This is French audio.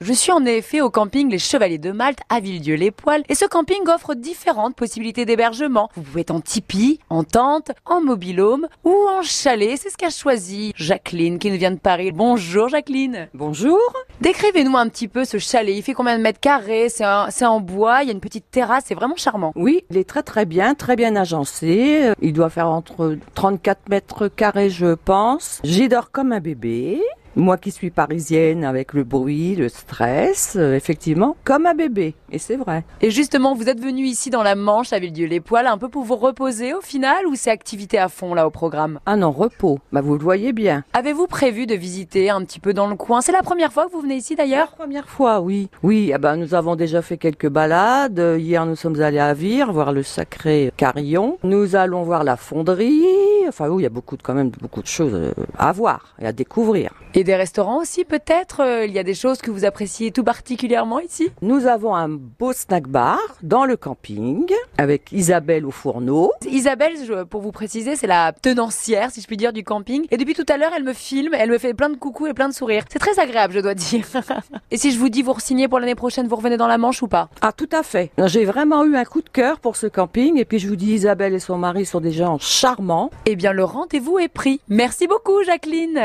Je suis en effet au camping Les Chevaliers de Malte à Villedieu-les-Poils et ce camping offre différentes possibilités d'hébergement. Vous pouvez être en tipi, en tente, en mobilhome ou en chalet, c'est ce qu'a choisi Jacqueline qui nous vient de Paris. Bonjour Jacqueline. Bonjour. Décrivez-nous un petit peu ce chalet, il fait combien de mètres carrés? C'est un- c'est en bois, il y a une petite terrasse, c'est vraiment charmant. Oui, il est très très bien, très bien agencé. Il doit faire entre 34 mètres carrés, je pense. J'y dors comme un bébé. Moi qui suis parisienne avec le bruit, le stress, euh, effectivement, comme un bébé. Et c'est vrai. Et justement, vous êtes venu ici dans la Manche à Villedieu-les-Poils un peu pour vous reposer au final ou c'est activité à fond là au programme? Ah non, repos. Bah vous le voyez bien. Avez-vous prévu de visiter un petit peu dans le coin? C'est la première fois que vous venez ici d'ailleurs? Première fois, oui. Oui, ah ben, nous avons déjà fait quelques balades. Euh, Hier, nous sommes allés à Vire voir le sacré carillon. Nous allons voir la fonderie. Enfin, oui, il y a beaucoup de, quand même beaucoup de choses euh, à voir et à découvrir. Et des restaurants aussi peut-être Euh, Il y a des choses que vous appréciez tout particulièrement ici? Nous avons un beau snack bar dans le camping avec Isabelle au fourneau. Isabelle, pour vous préciser, c'est la tenancière, si je puis dire, du camping. Et depuis tout à l'heure, elle me filme, elle me fait plein de coucous et plein de sourires. C'est très agréable, je dois dire. et si je vous dis vous re-signez pour l'année prochaine, vous revenez dans la Manche ou pas? Ah, tout à fait. J'ai vraiment eu un coup de cœur pour ce camping. Et puis, je vous dis, Isabelle et son mari sont des gens charmants. Eh bien, le rendez-vous est pris. Merci beaucoup, Jacqueline.